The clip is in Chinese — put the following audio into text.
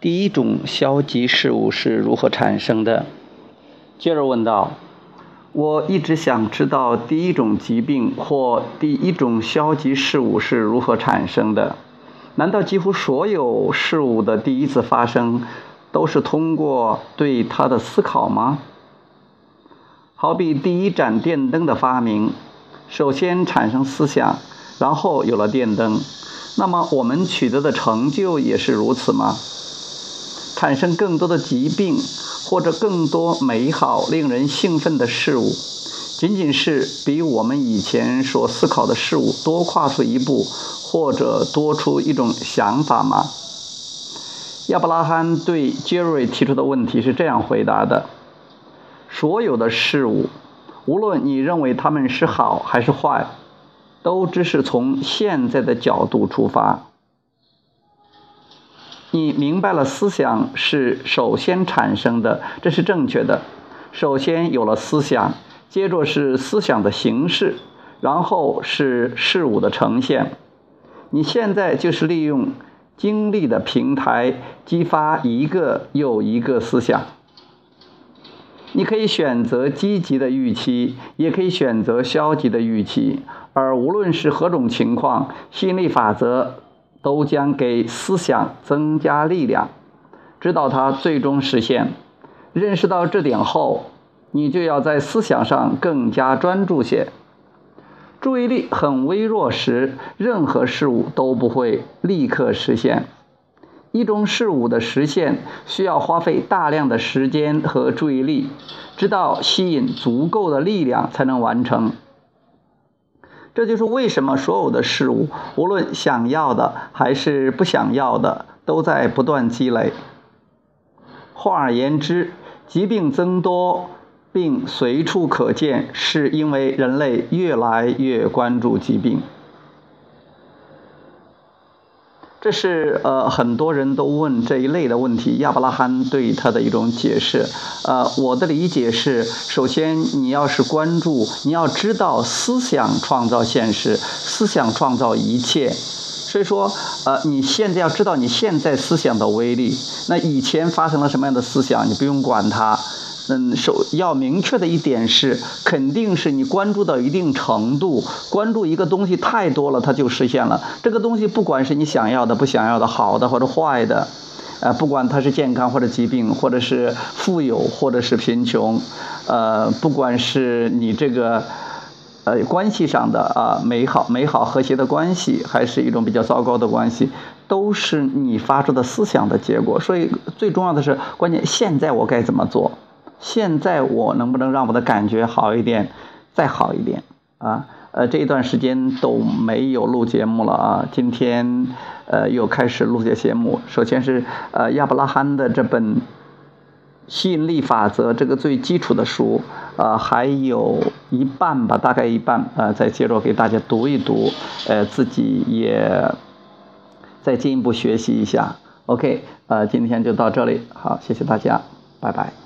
第一种消极事物是如何产生的？接着问道：“我一直想知道第一种疾病或第一种消极事物是如何产生的？难道几乎所有事物的第一次发生都是通过对它的思考吗？好比第一盏电灯的发明，首先产生思想，然后有了电灯。那么我们取得的成就也是如此吗？”产生更多的疾病，或者更多美好、令人兴奋的事物，仅仅是比我们以前所思考的事物多跨出一步，或者多出一种想法吗？亚伯拉罕对杰瑞提出的问题是这样回答的：所有的事物，无论你认为它们是好还是坏，都只是从现在的角度出发。你明白了，思想是首先产生的，这是正确的。首先有了思想，接着是思想的形式，然后是事物的呈现。你现在就是利用经历的平台，激发一个又一个思想。你可以选择积极的预期，也可以选择消极的预期，而无论是何种情况，吸引力法则。都将给思想增加力量，直到它最终实现。认识到这点后，你就要在思想上更加专注些。注意力很微弱时，任何事物都不会立刻实现。一种事物的实现需要花费大量的时间和注意力，直到吸引足够的力量才能完成。这就是为什么所有的事物，无论想要的还是不想要的，都在不断积累。换而言之，疾病增多并随处可见，是因为人类越来越关注疾病。这是呃很多人都问这一类的问题，亚伯拉罕对他的一种解释。呃，我的理解是：首先，你要是关注，你要知道思想创造现实，思想创造一切。所以说，呃，你现在要知道你现在思想的威力。那以前发生了什么样的思想，你不用管它。嗯，首要明确的一点是，肯定是你关注到一定程度，关注一个东西太多了，它就实现了。这个东西不管是你想要的、不想要的、好的或者坏的，呃，不管它是健康或者疾病，或者是富有或者是贫穷，呃，不管是你这个呃关系上的啊美好、美好和谐的关系，还是一种比较糟糕的关系，都是你发出的思想的结果。所以最重要的是，关键现在我该怎么做？现在我能不能让我的感觉好一点，再好一点啊？呃，这一段时间都没有录节目了啊。今天呃又开始录这节目。首先是呃亚伯拉罕的这本吸引力法则这个最基础的书啊，还有一半吧，大概一半呃，再接着给大家读一读，呃，自己也再进一步学习一下。OK，呃，今天就到这里，好，谢谢大家，拜拜。